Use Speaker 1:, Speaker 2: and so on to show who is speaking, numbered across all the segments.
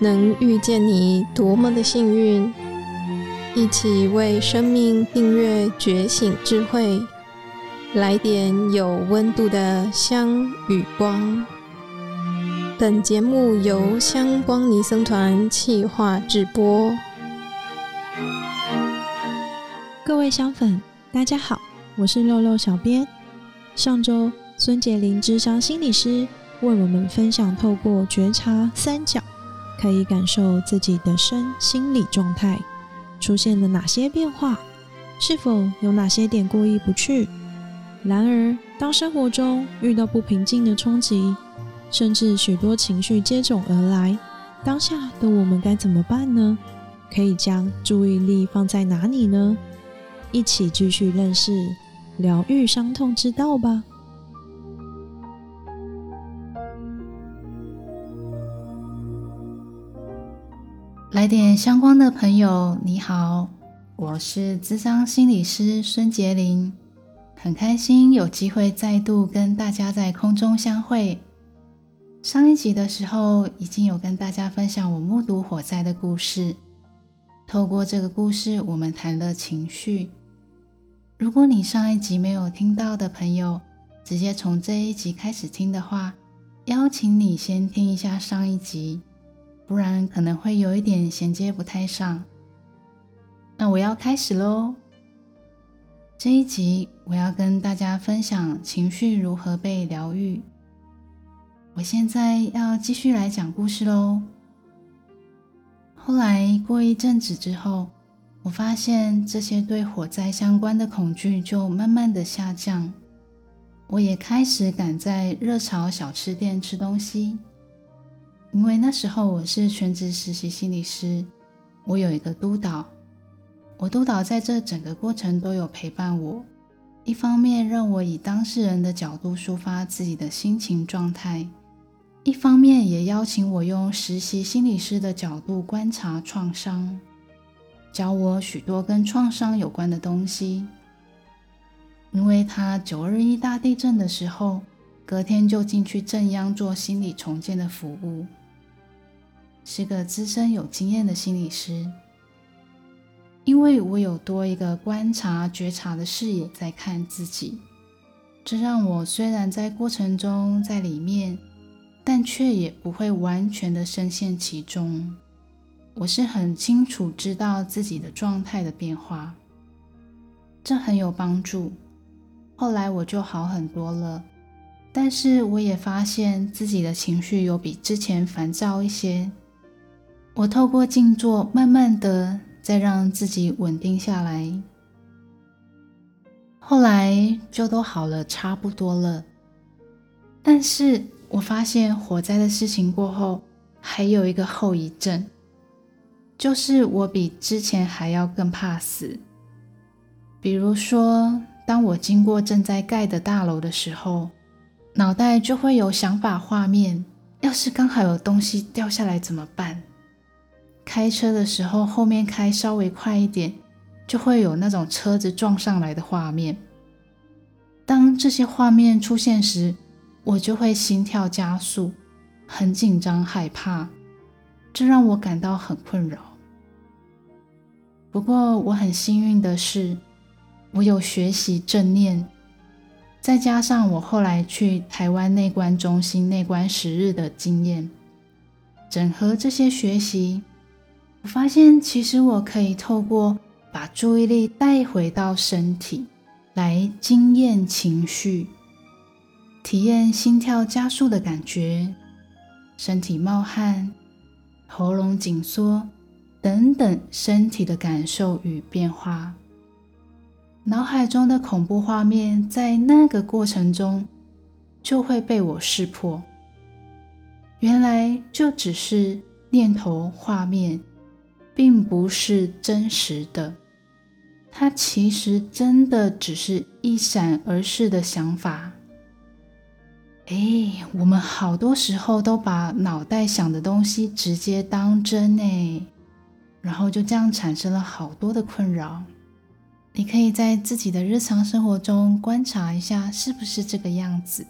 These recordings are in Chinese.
Speaker 1: 能遇见你，多么的幸运！一起为生命订阅觉醒智慧，来点有温度的香与光。本节目由香光尼僧团企划制播。
Speaker 2: 各位香粉，大家好，我是肉肉小编。上周孙杰林智商心理师为我们分享，透过觉察三角。可以感受自己的身心理状态出现了哪些变化，是否有哪些点过意不去？然而，当生活中遇到不平静的冲击，甚至许多情绪接踵而来，当下的我们该怎么办呢？可以将注意力放在哪里呢？一起继续认识疗愈伤痛之道吧。
Speaker 3: 来点相关的朋友，你好，我是智商心理师孙杰林，很开心有机会再度跟大家在空中相会。上一集的时候，已经有跟大家分享我目睹火灾的故事。透过这个故事，我们谈了情绪。如果你上一集没有听到的朋友，直接从这一集开始听的话，邀请你先听一下上一集。不然可能会有一点衔接不太上。那我要开始喽。这一集我要跟大家分享情绪如何被疗愈。我现在要继续来讲故事喽。后来过一阵子之后，我发现这些对火灾相关的恐惧就慢慢的下降。我也开始敢在热炒小吃店吃东西。因为那时候我是全职实习心理师，我有一个督导，我督导在这整个过程都有陪伴我，一方面让我以当事人的角度抒发自己的心情状态，一方面也邀请我用实习心理师的角度观察创伤，教我许多跟创伤有关的东西。因为他九二一大地震的时候，隔天就进去镇央做心理重建的服务。是个资深有经验的心理师，因为我有多一个观察、觉察的视野在看自己，这让我虽然在过程中在里面，但却也不会完全的深陷其中。我是很清楚知道自己的状态的变化，这很有帮助。后来我就好很多了，但是我也发现自己的情绪有比之前烦躁一些。我透过静坐，慢慢的再让自己稳定下来，后来就都好了，差不多了。但是我发现火灾的事情过后，还有一个后遗症，就是我比之前还要更怕死。比如说，当我经过正在盖的大楼的时候，脑袋就会有想法画面，要是刚好有东西掉下来怎么办？开车的时候，后面开稍微快一点，就会有那种车子撞上来的画面。当这些画面出现时，我就会心跳加速，很紧张害怕，这让我感到很困扰。不过我很幸运的是，我有学习正念，再加上我后来去台湾内观中心内观十日的经验，整合这些学习。我发现，其实我可以透过把注意力带回到身体，来经验情绪，体验心跳加速的感觉，身体冒汗、喉咙紧缩等等身体的感受与变化。脑海中的恐怖画面，在那个过程中就会被我识破。原来就只是念头画面。并不是真实的，它其实真的只是一闪而逝的想法。哎，我们好多时候都把脑袋想的东西直接当真呢，然后就这样产生了好多的困扰。你可以在自己的日常生活中观察一下，是不是这个样子？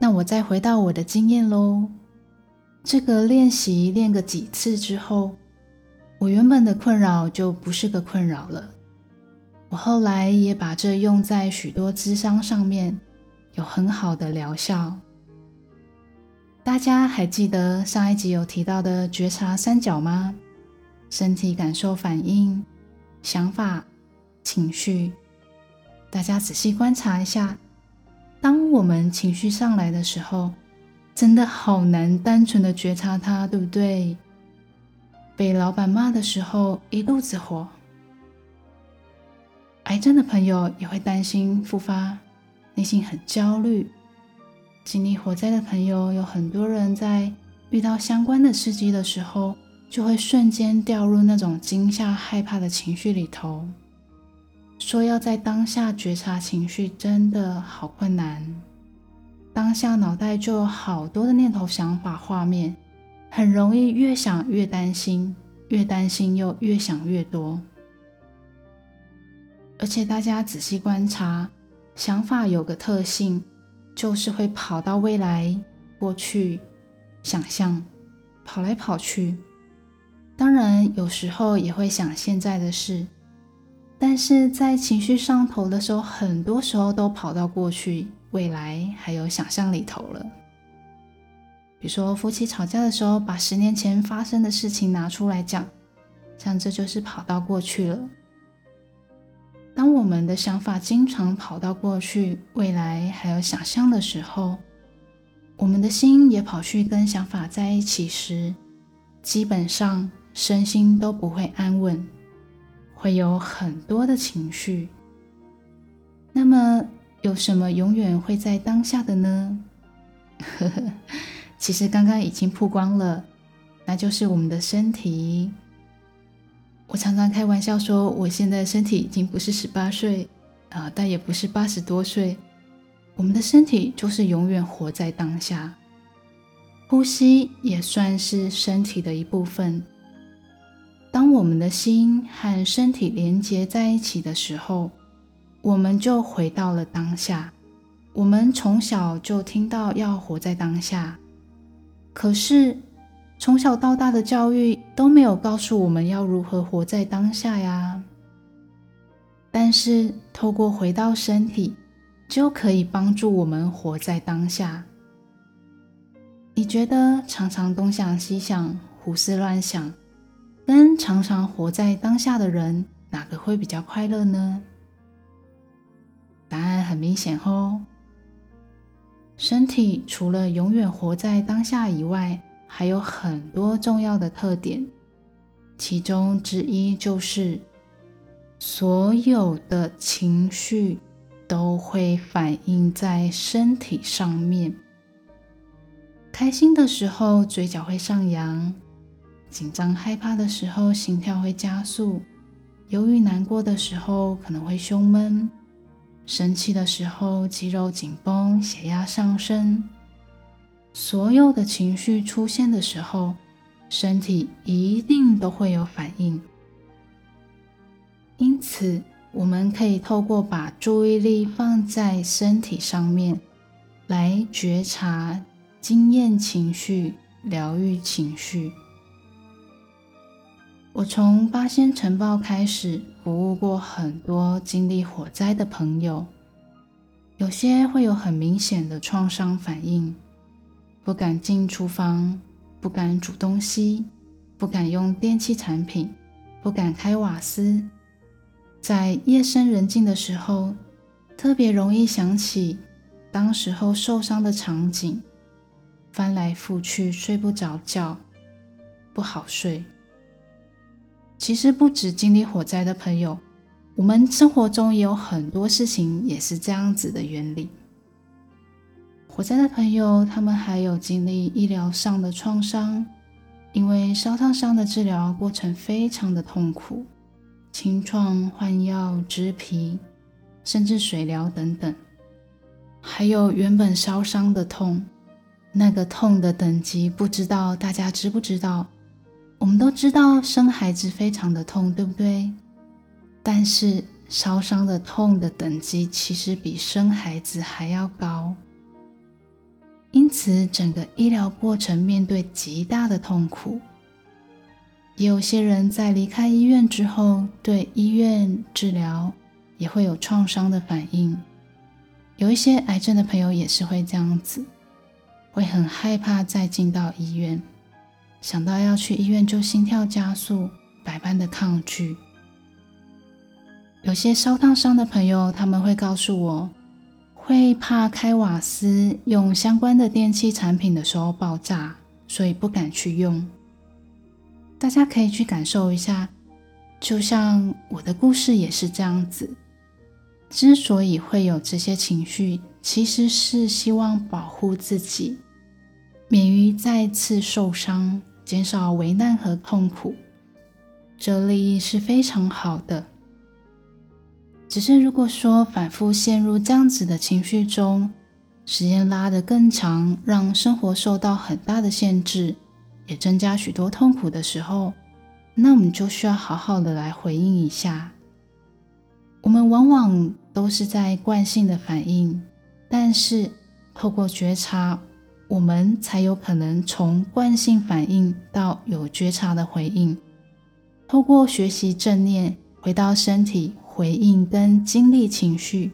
Speaker 3: 那我再回到我的经验喽。这个练习练个几次之后，我原本的困扰就不是个困扰了。我后来也把这用在许多智商上面，有很好的疗效。大家还记得上一集有提到的觉察三角吗？身体感受、反应、想法、情绪。大家仔细观察一下，当我们情绪上来的时候，真的好难单纯的觉察它，对不对？被老板骂的时候，一肚子火；癌症的朋友也会担心复发，内心很焦虑。经历火灾的朋友，有很多人在遇到相关的刺激的时候，就会瞬间掉入那种惊吓、害怕的情绪里头。说要在当下觉察情绪，真的好困难。当下脑袋就有好多的念头、想法、画面，很容易越想越担心，越担心又越想越多。而且大家仔细观察，想法有个特性。就是会跑到未来、过去、想象，跑来跑去。当然，有时候也会想现在的事，但是在情绪上头的时候，很多时候都跑到过去、未来还有想象里头了。比如说，夫妻吵架的时候，把十年前发生的事情拿出来讲，像这就是跑到过去了。当我们的想法经常跑到过去、未来还有想象的时候，我们的心也跑去跟想法在一起时，基本上身心都不会安稳，会有很多的情绪。那么，有什么永远会在当下的呢？呵呵，其实刚刚已经曝光了，那就是我们的身体。我常常开玩笑说，我现在身体已经不是十八岁啊，但也不是八十多岁。我们的身体就是永远活在当下，呼吸也算是身体的一部分。当我们的心和身体连接在一起的时候，我们就回到了当下。我们从小就听到要活在当下，可是。从小到大的教育都没有告诉我们要如何活在当下呀。但是透过回到身体，就可以帮助我们活在当下。你觉得常常东想西想、胡思乱想，跟常常活在当下的人，哪个会比较快乐呢？答案很明显哦。身体除了永远活在当下以外，还有很多重要的特点，其中之一就是所有的情绪都会反映在身体上面。开心的时候，嘴角会上扬；紧张害怕的时候，心跳会加速；忧郁难过的时候，可能会胸闷；生气的时候，肌肉紧绷，血压上升。所有的情绪出现的时候，身体一定都会有反应。因此，我们可以透过把注意力放在身体上面，来觉察、经验情绪、疗愈情绪。我从八仙城堡开始服务过很多经历火灾的朋友，有些会有很明显的创伤反应。不敢进厨房，不敢煮东西，不敢用电器产品，不敢开瓦斯。在夜深人静的时候，特别容易想起当时候受伤的场景，翻来覆去睡不着觉，不好睡。其实不止经历火灾的朋友，我们生活中也有很多事情也是这样子的原理。火灾的朋友，他们还有经历医疗上的创伤，因为烧烫伤的治疗过程非常的痛苦，清创、换药、植皮，甚至水疗等等。还有原本烧伤的痛，那个痛的等级，不知道大家知不知道？我们都知道生孩子非常的痛，对不对？但是烧伤的痛的等级，其实比生孩子还要高。因此整个医疗过程面对极大的痛苦。有些人在离开医院之后，对医院治疗也会有创伤的反应。有一些癌症的朋友也是会这样子，会很害怕再进到医院，想到要去医院就心跳加速，百般的抗拒。有些烧烫伤的朋友，他们会告诉我，会怕开瓦斯用相关的电器产品的时候爆炸，所以不敢去用。大家可以去感受一下，就像我的故事也是这样子。之所以会有这些情绪，其实是希望保护自己，免于再次受伤，减少危难和痛苦。这利益是非常好的。只是如果说反复陷入这样子的情绪中，时间拉得更长，让生活受到很大的限制。也增加许多痛苦的时候，那我们就需要好好的来回应一下。我们往往都是在惯性的反应，但是透过觉察，我们才有可能从惯性反应到有觉察的回应。透过学习正念，回到身体回应跟经历情绪，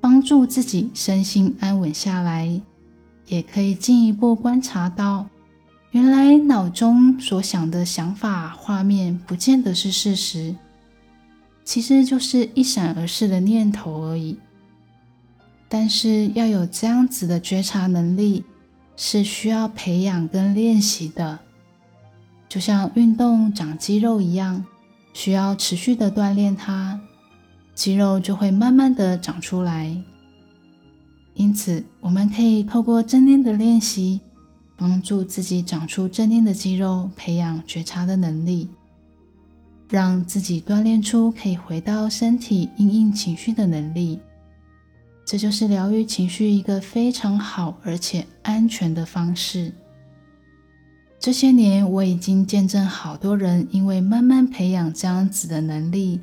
Speaker 3: 帮助自己身心安稳下来，也可以进一步观察到。原来脑中所想的想法画面，不见得是事实，其实就是一闪而逝的念头而已。但是要有这样子的觉察能力，是需要培养跟练习的，就像运动长肌肉一样，需要持续的锻炼它，肌肉就会慢慢的长出来。因此，我们可以透过正念的练习。帮助自己长出正念的肌肉，培养觉察的能力，让自己锻炼出可以回到身体应应情绪的能力。这就是疗愈情绪一个非常好而且安全的方式。这些年，我已经见证好多人因为慢慢培养这样子的能力，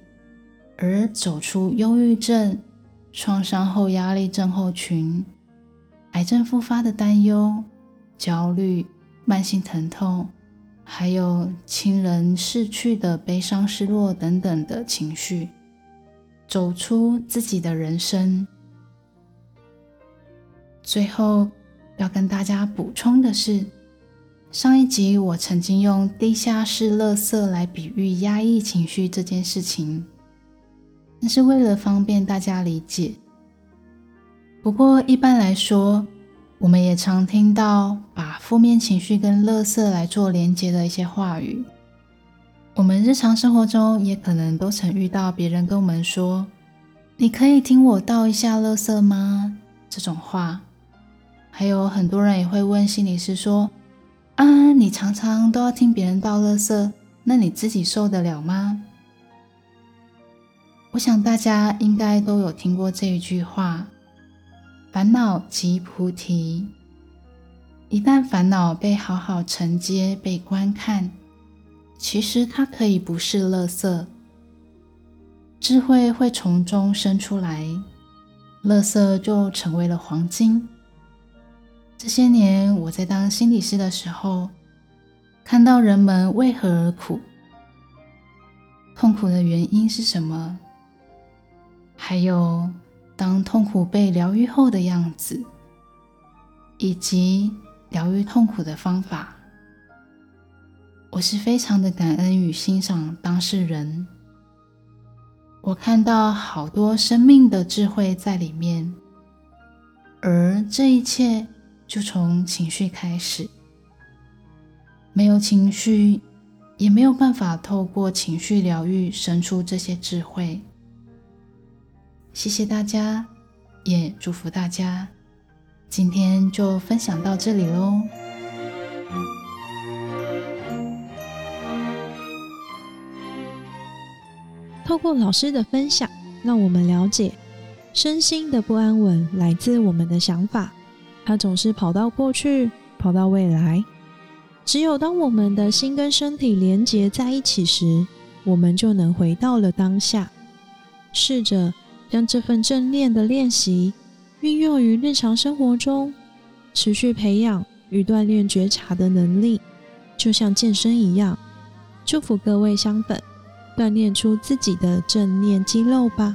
Speaker 3: 而走出忧郁症、创伤后压力症候群、癌症复发的担忧。焦虑、慢性疼痛，还有亲人逝去的悲伤、失落等等的情绪，走出自己的人生。最后要跟大家补充的是，上一集我曾经用地下室垃圾来比喻压抑情绪这件事情，那是为了方便大家理解。不过一般来说，我们也常听到把负面情绪跟垃圾来做连接的一些话语。我们日常生活中也可能都曾遇到别人跟我们说：“你可以听我倒一下垃圾吗？”这种话。还有很多人也会问心理师说：“啊，你常常都要听别人倒垃圾，那你自己受得了吗？”我想大家应该都有听过这一句话。烦恼即菩提。一旦烦恼被好好承接、被观看，其实它可以不是垃圾，智慧会从中生出来，垃圾就成为了黄金。这些年我在当心理师的时候，看到人们为何而苦，痛苦的原因是什么，还有。当痛苦被疗愈后的样子，以及疗愈痛苦的方法，我是非常的感恩与欣赏当事人。我看到好多生命的智慧在里面，而这一切就从情绪开始。没有情绪，也没有办法透过情绪疗愈生出这些智慧。谢谢大家，也祝福大家。今天就分享到这里喽。
Speaker 2: 透过老师的分享，让我们了解身心的不安稳来自我们的想法，它总是跑到过去，跑到未来。只有当我们的心跟身体连结在一起时，我们就能回到了当下，试着。将这份正念的练习运用于日常生活中，持续培养与锻炼觉察的能力，就像健身一样。祝福各位香粉锻炼出自己的正念肌肉吧。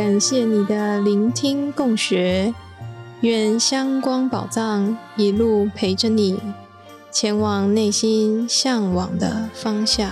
Speaker 1: 感谢你的聆听共学，愿香光宝藏一路陪着你，前往内心向往的方向。